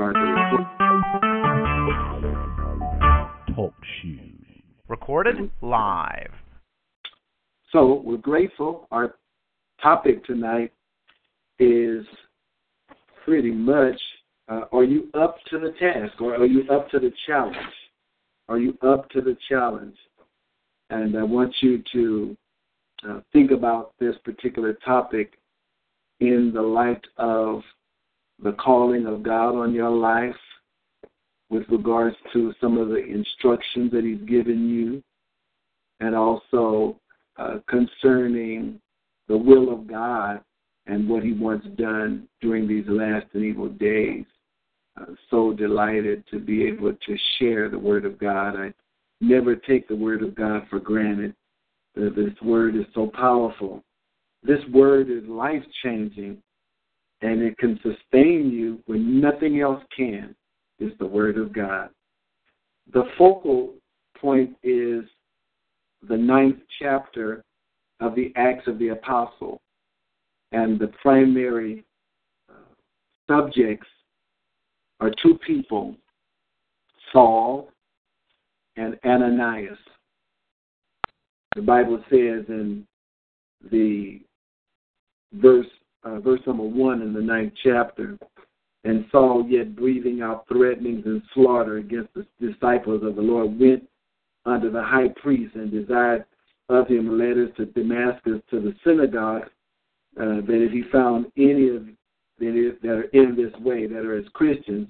Start the Talk shoes. Recorded live. So we're grateful. Our topic tonight is pretty much uh, are you up to the task or are you up to the challenge? Are you up to the challenge? And I want you to uh, think about this particular topic in the light of the calling of God on your life with regards to some of the instructions that He's given you, and also uh, concerning the will of God and what He wants done during these last and evil days. Uh, so delighted to be able to share the Word of God. I never take the Word of God for granted. This Word is so powerful. This Word is life changing, and it can sustain you when nothing else can, is the Word of God. The focal point is the ninth chapter of the Acts of the Apostle, and the primary uh, subjects are two people, Saul and Ananias. The Bible says in the verse uh, verse number one in the ninth chapter, and Saul, yet breathing out threatenings and slaughter against the disciples of the Lord, went unto the high priest and desired of him letters to Damascus to the synagogue, uh, that if he found any of that are in this way, that are as Christians,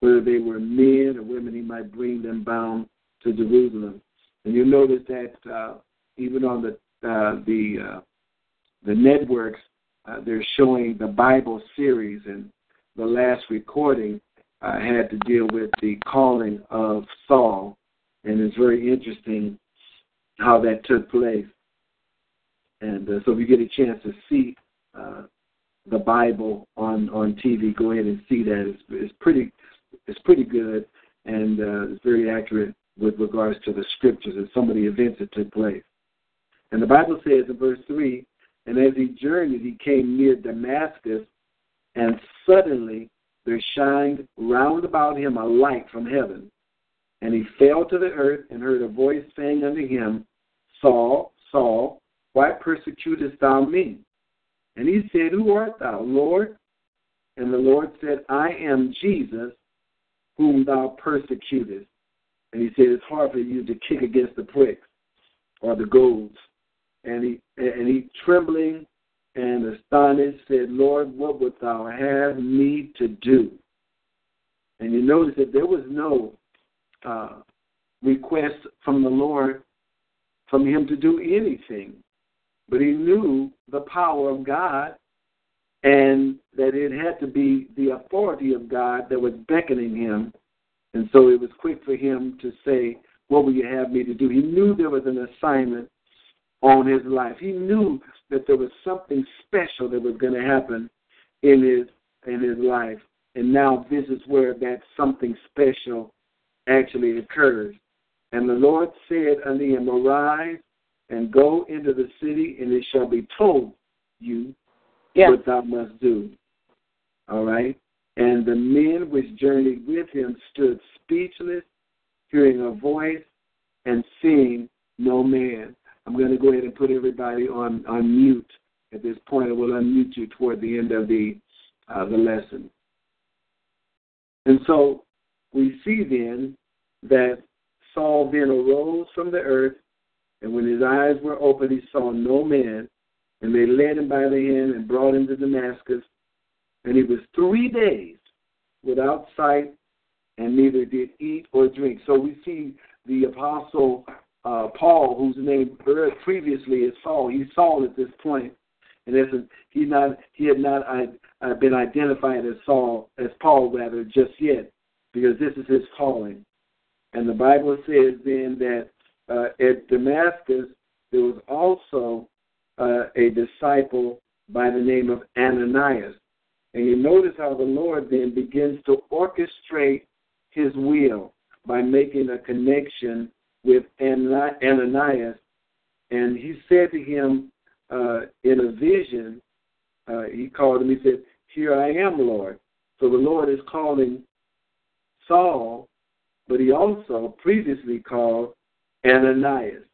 whether they were men or women, he might bring them bound to Jerusalem. And you notice that uh, even on the uh, the uh, the networks, uh, they're showing the Bible series, and the last recording uh, had to deal with the calling of Saul, and it's very interesting how that took place. And uh, so, if you get a chance to see uh, the Bible on on TV, go ahead and see that. It's, it's pretty it's pretty good, and uh, it's very accurate with regards to the scriptures and some of the events that took place. And the Bible says in verse three, and as he journeyed, he came near Damascus, and suddenly there shined round about him a light from heaven. And he fell to the earth and heard a voice saying unto him, Saul, Saul, why persecutest thou me? And he said, Who art thou, Lord? And the Lord said, I am Jesus, whom thou persecutest. And he said, It's hard for you to kick against the pricks or the goads. And he and he trembling and astonished said, Lord, what wilt thou have me to do? And you notice that there was no uh, request from the Lord from him to do anything. But he knew the power of God and that it had to be the authority of God that was beckoning him. And so it was quick for him to say, What will you have me to do? He knew there was an assignment on his life. He knew that there was something special that was going to happen in his in his life. And now this is where that something special actually occurs. And the Lord said unto him, Arise and go into the city, and it shall be told you yeah. what thou must do. All right? And the men which journeyed with him stood speechless, hearing a voice and seeing no man. I'm going to go ahead and put everybody on, on mute at this point. I will unmute you toward the end of the uh, the lesson. And so we see then that Saul then arose from the earth, and when his eyes were opened, he saw no man. And they led him by the hand and brought him to Damascus. And he was three days without sight, and neither did eat or drink. So we see the apostle uh, Paul, whose name previously is Saul. He's Saul at this and In essence, he not he had not uh, been identified as Saul as Paul rather just yet, because this is his calling. And the Bible says then that uh, at Damascus there was also uh, a disciple by the name of Ananias. And you notice how the Lord then begins to orchestrate his will by making a connection with Ananias. And he said to him uh, in a vision, uh, he called him, he said, Here I am, Lord. So the Lord is calling Saul, but he also previously called Ananias.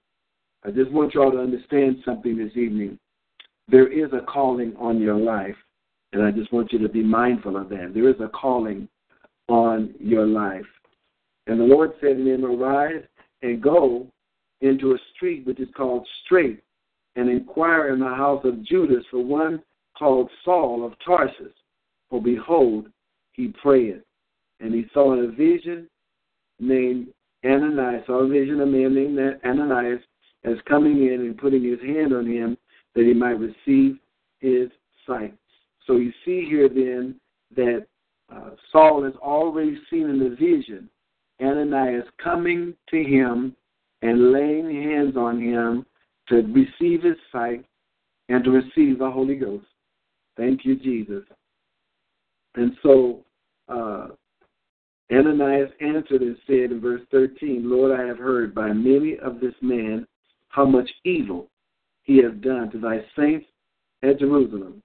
I just want you all to understand something this evening. There is a calling on your life, and I just want you to be mindful of that. There is a calling on your life. And the Lord said to him, Arise and go into a street which is called Straight, and inquire in the house of Judas for one called Saul of Tarsus. For behold, he prayeth. And he saw in a vision named Ananias, saw a vision of a man named Ananias as coming in and putting his hand on him that he might receive his sight. So you see here then that uh, Saul has already seen in the vision Ananias coming to him and laying hands on him to receive his sight and to receive the Holy Ghost. Thank you, Jesus. And so uh, Ananias answered and said in verse 13, Lord, I have heard by many of this man how much evil he has done to thy saints at Jerusalem.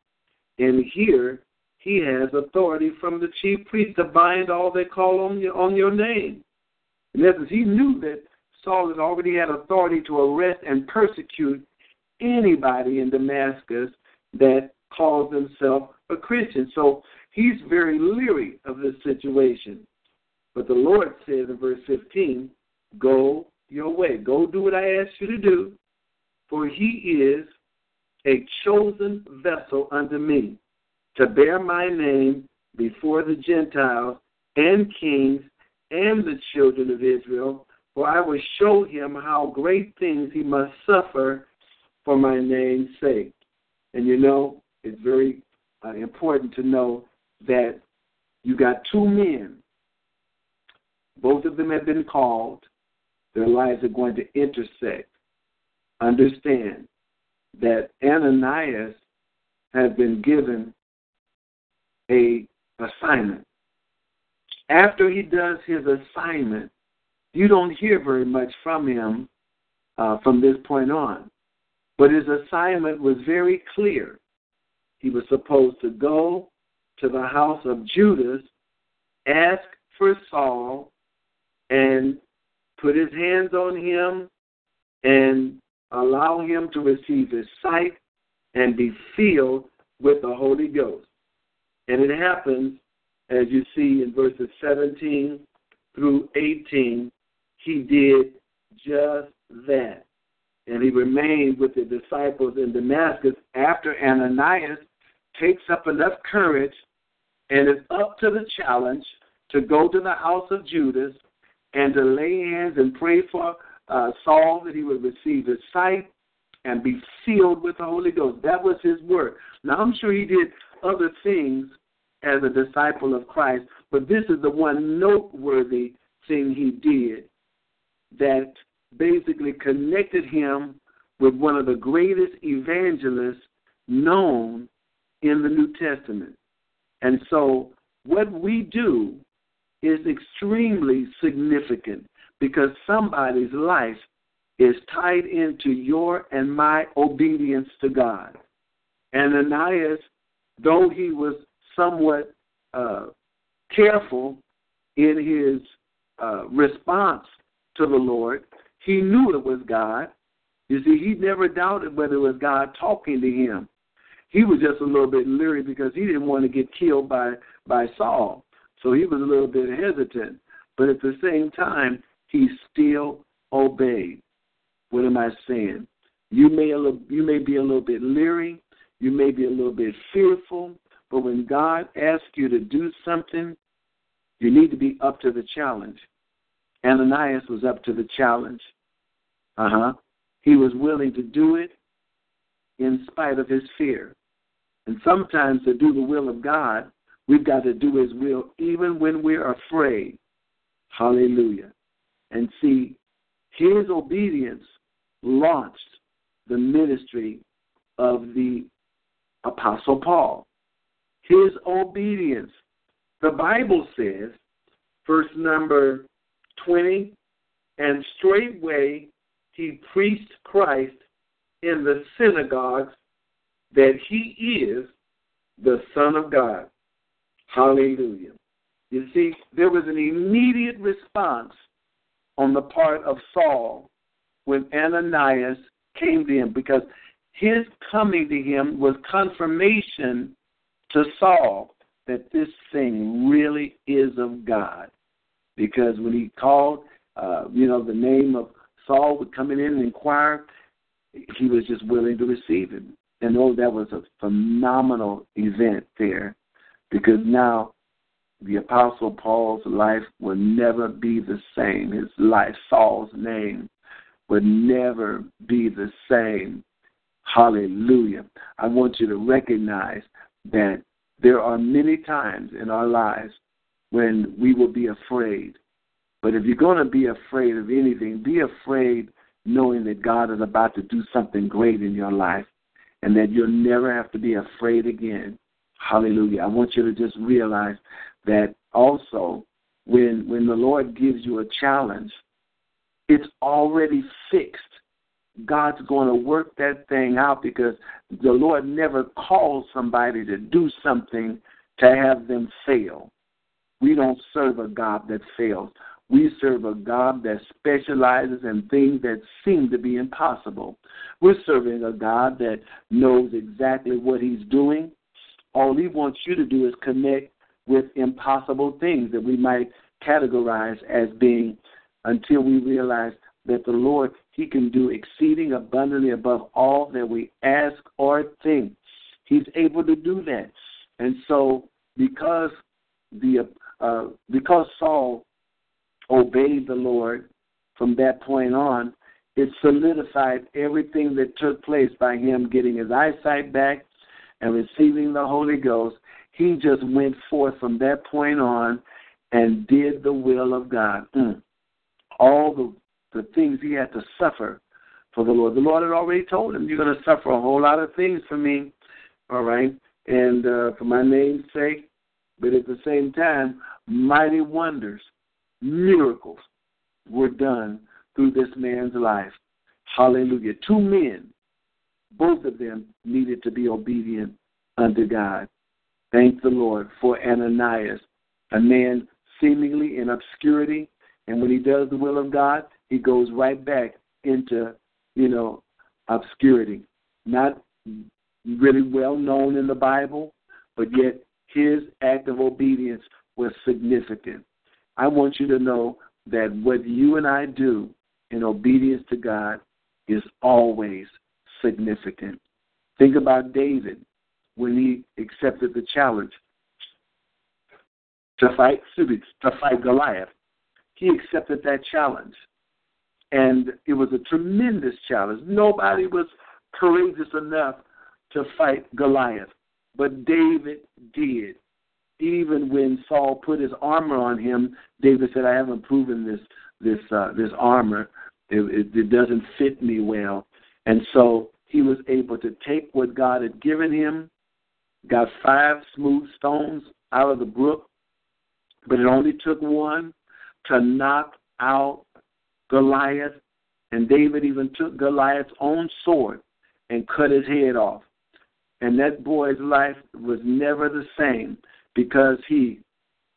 And here he has authority from the chief priest to bind all that call on your, on your name. In essence, he knew that Saul had already had authority to arrest and persecute anybody in Damascus that calls himself a Christian. So he's very leery of this situation. But the Lord says in verse 15, Go your way. Go do what I asked you to do, for he is a chosen vessel unto me to bear my name before the Gentiles and kings and the children of Israel, for I will show him how great things he must suffer for my name's sake. And you know, it's very uh, important to know that you got two men. Both of them have been called. Their lives are going to intersect. Understand that Ananias has been given a assignment. After he does his assignment, you don't hear very much from him uh, from this point on. But his assignment was very clear. He was supposed to go to the house of Judas, ask for Saul, and put his hands on him and allow him to receive his sight and be filled with the Holy Ghost. And it happens, as you see in verses 17 through 18, he did just that. And he remained with the disciples in Damascus after Ananias takes up enough courage and is up to the challenge to go to the house of Judas and to lay hands and pray for uh, Saul that he would receive his sight and be sealed with the Holy Ghost. That was his work. Now, I'm sure he did other things as a disciple of Christ, but this is the one noteworthy thing he did that basically connected him with one of the greatest evangelists known in the New Testament. And so, what we do is extremely significant because somebody's life is tied into your and my obedience to God. And Ananias, though he was somewhat uh, careful in his uh, response to the Lord, he knew it was God. You see, he never doubted whether it was God talking to him. He was just a little bit leery because he didn't want to get killed by by Saul. So he was a little bit hesitant. But at the same time, he still obeyed. What am I saying? You may you may be a little bit leery, you may be a little bit fearful, but when God asks you to do something, you need to be up to the challenge. Ananias was up to the challenge. Uh huh. He was willing to do it in spite of his fear. And sometimes to do the will of God, we've got to do His will even when we're afraid. Hallelujah. And see, His obedience launched the ministry of the Apostle Paul. His obedience. The Bible says, verse number 20, and straightway he preached Christ in the synagogues that he is the Son of God. Hallelujah. You see, there was an immediate response on the part of Saul when Ananias came to him because his coming to him was confirmation to Saul that this thing really is of God. Because when he called, uh, you know, the name of Saul would come in and inquire, he was just willing to receive him. And oh, that was a phenomenal event there because now the Apostle Paul's life will never be the same. His life, Saul's name, would never be the same. Hallelujah. I want you to recognize that there are many times in our lives when we will be afraid. But if you're going to be afraid of anything, be afraid knowing that God is about to do something great in your life and that you'll never have to be afraid again. Hallelujah. I want you to just realize that also when when the Lord gives you a challenge, it's already fixed. God's going to work that thing out because the Lord never calls somebody to do something to have them fail. We don't serve a God that fails. We serve a God that specializes in things that seem to be impossible. We're serving a God that knows exactly what He's doing. All He wants you to do is connect with impossible things that we might categorize as being until we realize that the Lord, He can do exceeding abundantly above all that we ask or think. He's able to do that. And so, because the uh, because Saul obeyed the Lord from that point on, it solidified everything that took place by him getting his eyesight back and receiving the Holy Ghost. He just went forth from that point on and did the will of God. Mm. All the, the things he had to suffer for the Lord. The Lord had already told him, You're going to suffer a whole lot of things for me, all right? And uh, for my name's sake, but at the same time, mighty wonders miracles were done through this man's life. Hallelujah. Two men, both of them needed to be obedient unto God. Thank the Lord for Ananias, a man seemingly in obscurity, and when he does the will of God, he goes right back into, you know, obscurity. Not really well known in the Bible, but yet his act of obedience was significant. I want you to know that what you and I do in obedience to God is always significant. Think about David when he accepted the challenge to fight to fight Goliath. He accepted that challenge. And it was a tremendous challenge. Nobody was courageous enough to fight Goliath. But David did even when Saul put his armor on him, David said, "I haven't proven this this uh, this armor. It, it, it doesn't fit me well." And so he was able to take what God had given him, got five smooth stones out of the brook, but it only took one to knock out Goliath. And David even took Goliath's own sword and cut his head off. And that boy's life was never the same because he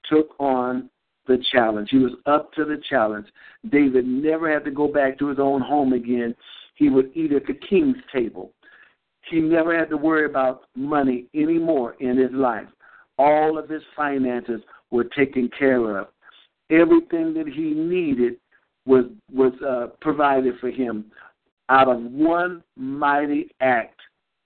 took on the challenge. He was up to the challenge. David never had to go back to his own home again. He would eat at the king's table. He never had to worry about money anymore in his life. All of his finances were taken care of. Everything that he needed was was uh, provided for him out of one mighty act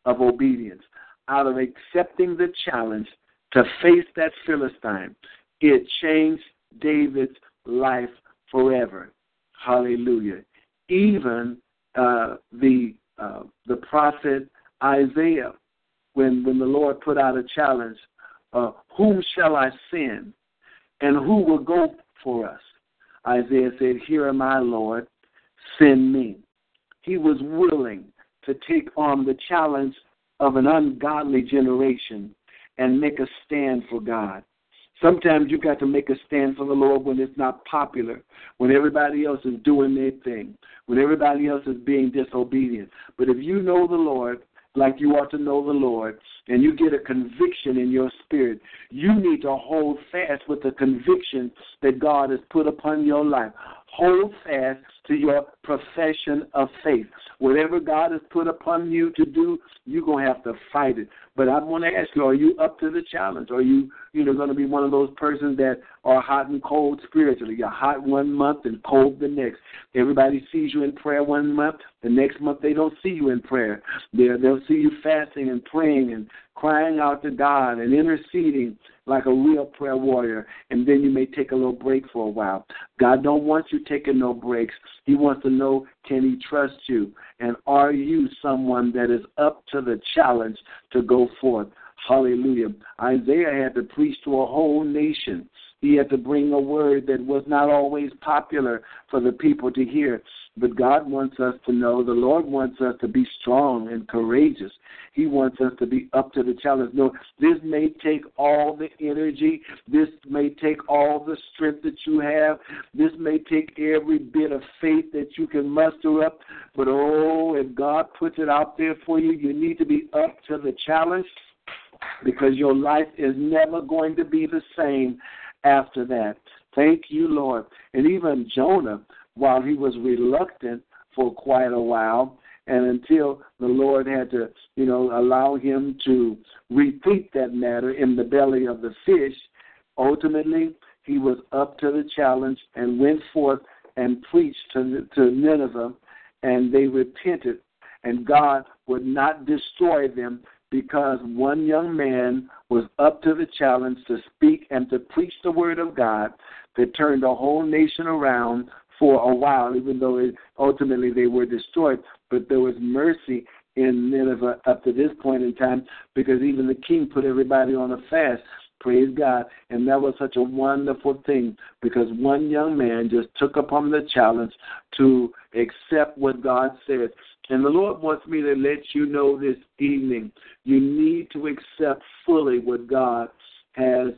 of obedience, out of accepting the challenge to face that Philistine. It changed David's life forever. Hallelujah. Even uh, the uh, the prophet Isaiah, when when the Lord put out a challenge, uh, whom shall I send, and who will go for us? Isaiah said, Here am I, Lord, send me. He was willing to take on the challenge of an ungodly generation and make a stand for God. Sometimes you got to make a stand for the Lord when it's not popular, when everybody else is doing their thing, when everybody else is being disobedient. But if you know the Lord like you ought to know the Lord, and you get a conviction in your spirit, you need to hold fast with the conviction that God has put upon your life. Hold fast to your profession of faith. Whatever God has put upon you to do, you're going to have to fight it. But I want to ask you, are you up to the challenge? Are you, you know, going to be one of those persons that are hot and cold spiritually? You're hot one month and cold the next. Everybody sees you in prayer one month. The next month they don't see you in prayer. They're, they'll see you fasting and praying and crying out to God and interceding like a real prayer warrior, and then you may take a little break for a while. God don't want you taking no breaks. He wants to know can he trust you and are you someone that is up to the challenge to go forth. Hallelujah. Isaiah had to preach to a whole nation. He had to bring a word that was not always popular for the people to hear. But God wants us to know, the Lord wants us to be strong and courageous. He wants us to be up to the challenge. No, this may take all the energy. This may take all the strength that you have. This may take every bit of faith that you can muster up. But oh, if God puts it out there for you, you need to be up to the challenge because your life is never going to be the same after that. Thank you, Lord. And even Jonah, while he was reluctant for quite a while, and until the Lord had to, you know, allow him to repeat that matter in the belly of the fish, ultimately he was up to the challenge and went forth and preached to, to Nineveh, and they repented, and God would not destroy them because one young man was up to the challenge to speak and to preach the word of God that turned the whole nation around for a while, even though it, ultimately they were destroyed. But there was mercy in Nineveh up to this point in time because even the king put everybody on a fast. Praise God. And that was such a wonderful thing because one young man just took upon the challenge to accept what God said. And the Lord wants me to let you know this evening you need to accept fully what God has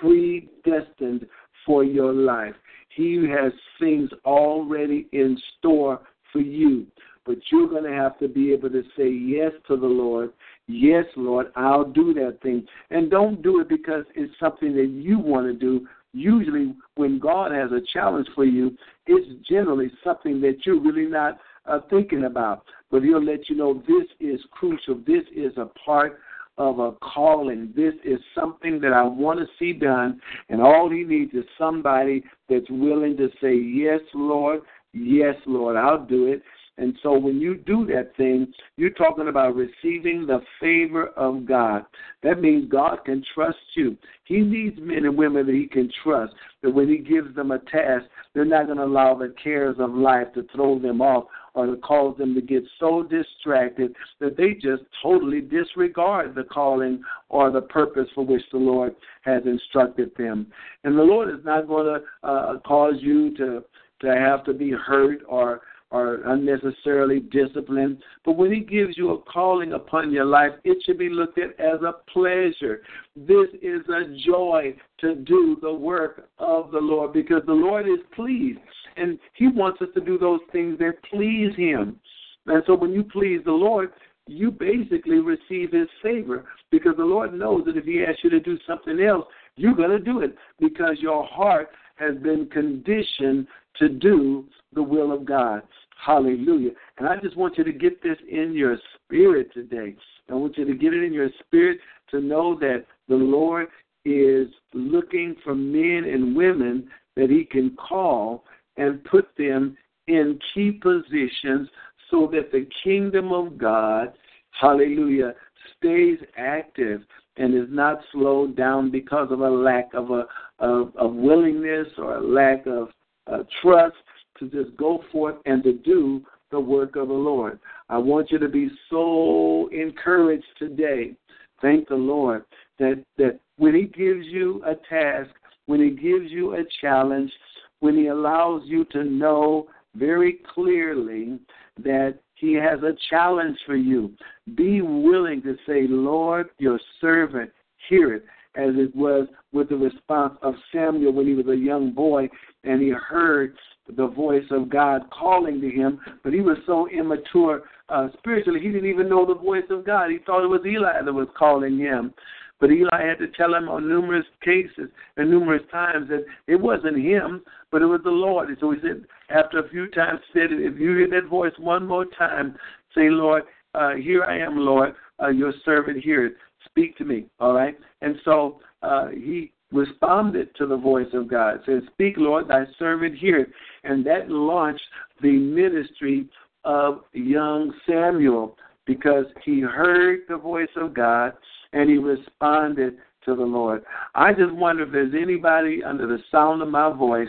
predestined for your life. He has things already in store for you. But you're going to have to be able to say yes to the Lord. Yes, Lord, I'll do that thing. And don't do it because it's something that you want to do. Usually, when God has a challenge for you, it's generally something that you're really not uh, thinking about. But He'll let you know this is crucial. This is a part of a calling. This is something that I want to see done, and all he needs is somebody that's willing to say, Yes, Lord, yes, Lord, I'll do it. And so when you do that thing, you're talking about receiving the favor of God. That means God can trust you. He needs men and women that he can trust. That when he gives them a task, they're not going to allow the cares of life to throw them off or to cause them to get so distracted that they just totally disregard the calling or the purpose for which the Lord has instructed them. And the Lord is not going to uh, cause you to to have to be hurt or or unnecessarily disciplined. But when He gives you a calling upon your life, it should be looked at as a pleasure. This is a joy to do the work of the Lord because the Lord is pleased. And He wants us to do those things that please Him. And so when you please the Lord, you basically receive His favor because the Lord knows that if He asks you to do something else, you're going to do it because your heart has been conditioned to do the will of God. Hallelujah. And I just want you to get this in your spirit today. I want you to get it in your spirit to know that the Lord is looking for men and women that He can call and put them in key positions so that the kingdom of God, hallelujah, stays active and is not slowed down because of a lack of a of, of willingness or a lack of uh, trust to just go forth and to do the work of the Lord. I want you to be so encouraged today Thank the Lord that that when He gives you a task, when He gives you a challenge, when He allows you to know very clearly that He has a challenge for you, be willing to say, Lord, your servant, hear it as it was with the response of Samuel when he was a young boy and he heard the voice of God calling to him, but he was so immature uh, spiritually, he didn't even know the voice of God. He thought it was Eli that was calling him. But Eli had to tell him on numerous cases and numerous times that it wasn't him, but it was the Lord. And so he said, after a few times, said, if you hear that voice one more time, say, Lord, uh, here I am, Lord, uh, your servant here. Speak to me, all right? And so uh, he responded to the voice of God. Said, Speak, Lord, thy servant heareth. And that launched the ministry of young Samuel because he heard the voice of God and he responded to the Lord. I just wonder if there's anybody under the sound of my voice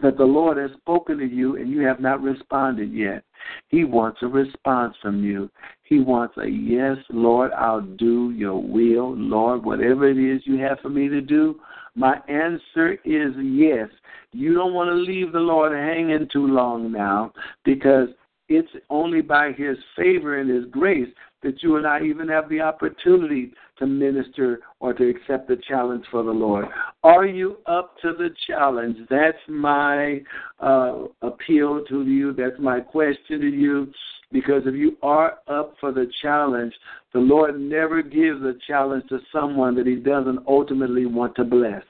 that the Lord has spoken to you and you have not responded yet. He wants a response from you. He wants a yes, Lord, I'll do your will. Lord, whatever it is you have for me to do, my answer is yes. You don't want to leave the Lord hanging too long now because it's only by His favor and His grace that you and I even have the opportunity to minister or to accept the challenge for the Lord. Are you up to the challenge? That's my uh, appeal to you. That's my question to you. Because if you are up for the challenge, the Lord never gives a challenge to someone that He doesn't ultimately want to bless.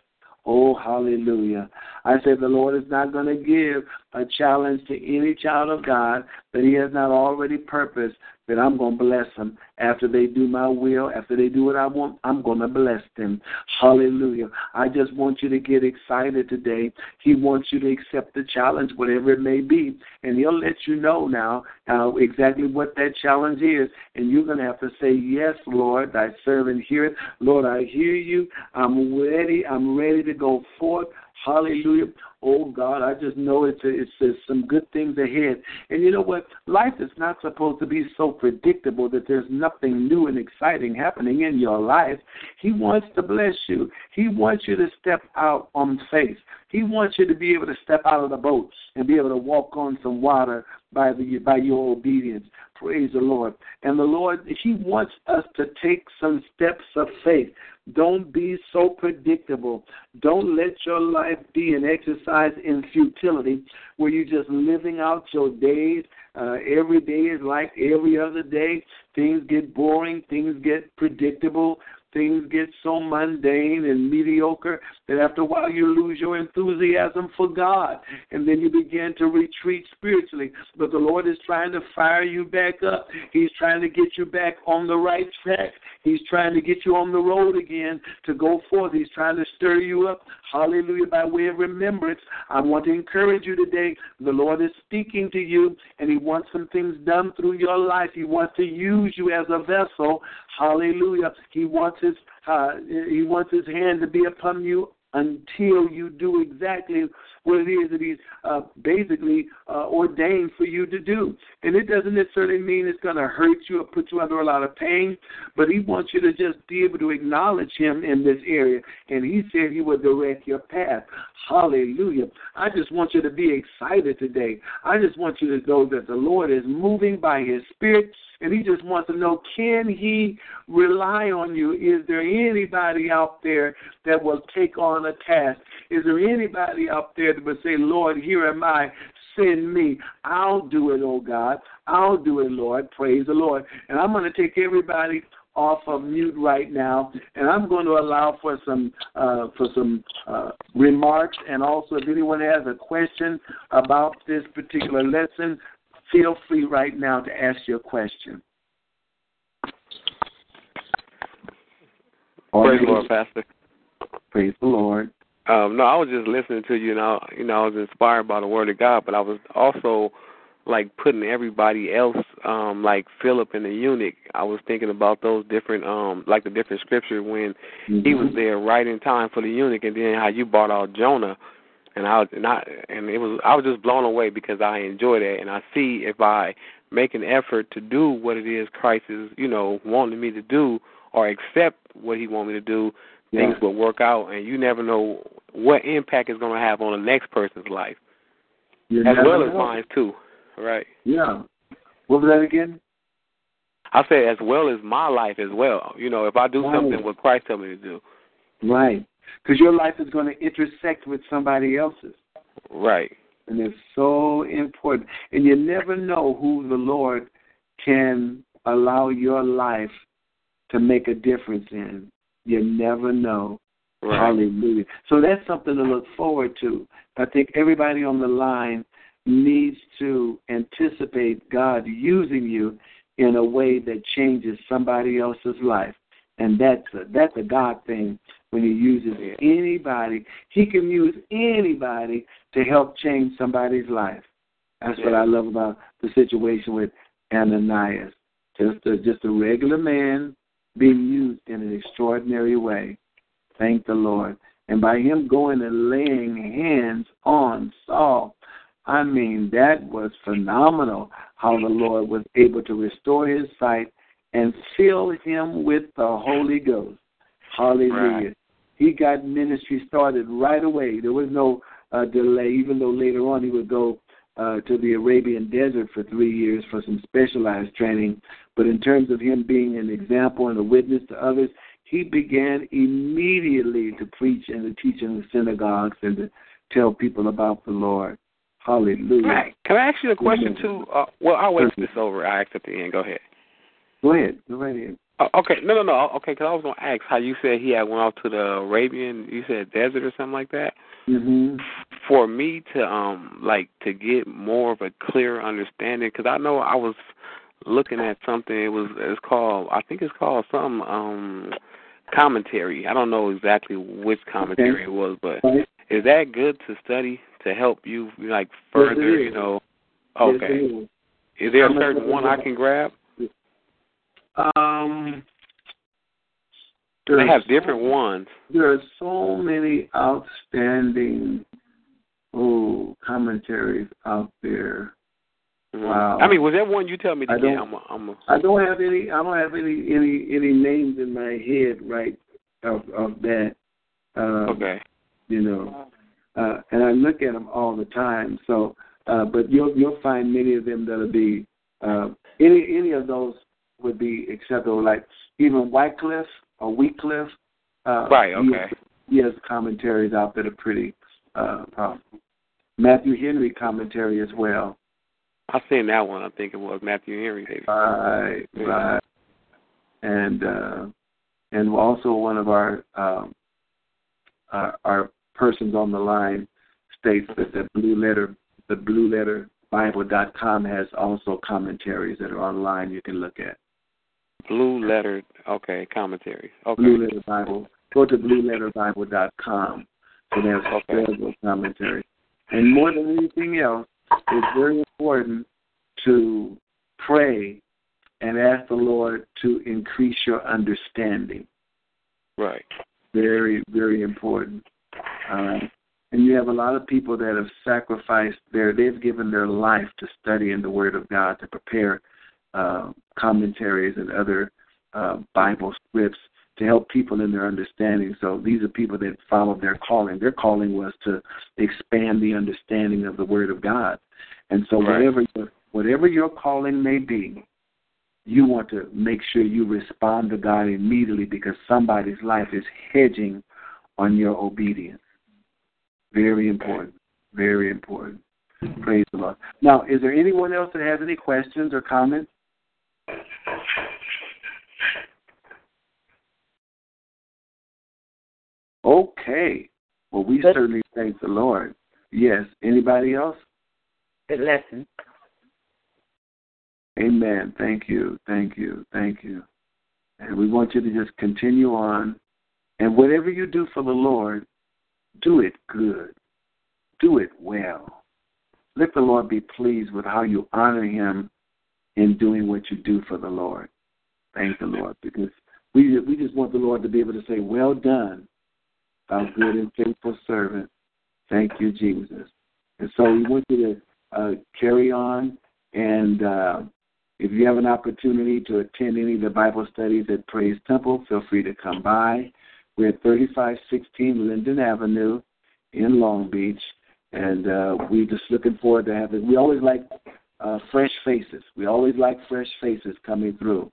Oh, hallelujah. I said the Lord is not going to give a challenge to any child of God that He has not already purposed that I'm going to bless them after they do my will, after they do what I want. I'm going to bless them. Hallelujah. I just want you to get excited today. He wants you to accept the challenge, whatever it may be, and He'll let you know now uh, exactly what that challenge is, and you're going to have to say, "Yes, Lord, Thy servant heareth. Lord, I hear you. I'm ready. I'm ready to go forth." Hallelujah. Oh God, I just know it's it's some good things ahead. And you know what? Life is not supposed to be so predictable that there's nothing new and exciting happening in your life. He wants to bless you. He wants you to step out on faith. He wants you to be able to step out of the boat and be able to walk on some water by the by your obedience. Praise the Lord. And the Lord, He wants us to take some steps of faith. Don't be so predictable. Don't let your life be an exercise in futility where you're just living out your days. Uh, every day is like every other day. Things get boring, things get predictable, things get so mundane and mediocre that after a while you lose your enthusiasm for God and then you begin to retreat spiritually. But the Lord is trying to fire you back up. He's trying to get you back on the right track. He's trying to get you on the road again to go forth. He's trying to stir you up. Hallelujah. By way of remembrance, I want to encourage you today. The Lord is speaking to you and He wants some things done through your life. He wants to use you as a vessel. Hallelujah. He wants his uh, he wants his hand to be upon you until you do exactly what it is that he's uh, basically uh, ordained for you to do. And it doesn't necessarily mean it's going to hurt you or put you under a lot of pain, but he wants you to just be able to acknowledge him in this area. And he said he would direct your path. Hallelujah. I just want you to be excited today. I just want you to know that the Lord is moving by his spirit and he just wants to know can he rely on you? Is there anybody out there that will take on a task? Is there anybody out there will say, Lord, here am I, send me. I'll do it, oh God. I'll do it, Lord. Praise the Lord. And I'm going to take everybody off of mute right now, and I'm going to allow for some uh, for some uh, remarks, and also if anyone has a question about this particular lesson, feel free right now to ask your question. Praise the Lord, Pastor. Praise the Lord. Um, no, I was just listening to you, and I, you know, I was inspired by the Word of God, but I was also like putting everybody else, um, like Philip and the eunuch. I was thinking about those different, um, like the different scripture when mm-hmm. he was there right in time for the eunuch, and then how you brought out Jonah and I and I and it was I was just blown away because I enjoyed it and I see if I make an effort to do what it is Christ is you know wanting me to do or accept what He want me to do, Yeah. things will work out, and you never know what impact it's going to have on the next person's life, You as well as mine too. Right. Yeah. What was that again? I said as well as my life as well. You know, if I do Right. something what Christ tell me to do. Right. Because your life is going to intersect with somebody else's. Right. And it's so important. And you never know who the Lord can allow your life to make a difference in. You never know. Right. Hallelujah. So that's something to look forward to. I think everybody on the line needs to anticipate God using you in a way that changes somebody else's life. And that's a, that's a God thing when He uses Yeah. anybody. He can use anybody to help change somebody's life. That's what I love about the situation with Ananias. Just a, just a regular man being used in an extraordinary way. Thank the Lord. And by him going and laying hands on Saul, I mean, that was phenomenal how the Lord was able to restore his sight and fill him with the Holy Ghost. Hallelujah. Right. He got ministry started right away. There was no uh, delay, even though later on he would go uh, to the Arabian desert for three years for some specialized training. But in terms of him being an example and a witness to others, he began immediately to preach and to teach in the synagogues and to tell people about the Lord. Hallelujah. Right. Can I ask you a question too? Uh, well, I'll wait this over. I ask at the end. Go ahead. Go ahead. Go right ahead. Uh, okay. No, no, no. Okay, because I was gonna ask how you said he had went off to the Arabian. You said desert or something like that. hmm For me to um like to get more of a clear understanding, because I know I was looking at something. It was it's called I think it's called some um commentary. I don't know exactly which commentary it was, but Right. is that good to study to help you like further? is. you know. Okay. it is. There a certain one I can grab? Um, They have so- different ones. There are so many outstanding oh commentaries out there. Mhm. Wow. I mean, was that one you tell me to I get? don't- I'm a, I'm a, I don't have any. I don't have any any any names in my head right of of that. Um, okay. You know, uh, and I look at them all the time. So, uh, but you'll you'll find many of them that'll be uh, any any of those would be acceptable. Like even Wycliffe or Wycliffe. Uh, Right. he- Okay. He has commentaries out that are pretty uh, powerful. Matthew Henry commentary as well. I seen that one. I think it was Matthew Henry. Maybe. Right, Yeah. right. And uh, and also one of our um, our, our persons on the line states that the blue letter the blue letter Bible dot com has also commentaries that are online you can look at. Blue letter. Okay. Commentary. Okay. Blue Letter Bible. Go to blueletterbible dot com. So there's Okay. available commentary. And more than anything else, it's very important to pray and ask the Lord to increase your understanding. Right. Very, very important. Uh, and you have a lot of people that have sacrificed their, they've given their life to study in the Word of God to prepare uh, commentaries and other uh, Bible scripts to help people in their understanding. So these are people that follow their calling. Their calling was to expand the understanding of the Word of God. And so Right. whatever your, whatever your calling may be, you want to make sure you respond to God immediately because somebody's life is hedging on your obedience. Very important. Very important. Praise the Lord. Now, is there anyone else that has any questions or comments? Okay. Well, we certainly thank the Lord. Yes. Anybody else? Good lesson. Amen. Thank you. Thank you. Thank you. And we want you to just continue on. And whatever you do for the Lord, do it good. Do it well. Let the Lord be pleased with how you honor Him in doing what you do for the Lord. Thank the Lord because we we just want the Lord to be able to say, "Well done, thou good and faithful servant." Thank you, Jesus. And so we want you to uh, carry on and uh, If you have an opportunity to attend any of the Bible studies at Praise Temple, feel free to come by. We're at 3516 Linden Avenue in Long Beach, and uh, we're just looking forward to having. We always like uh, fresh faces. We always like fresh faces coming through,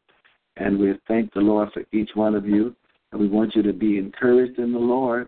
and we thank the Lord for each one of you, and we want you to be encouraged in the Lord.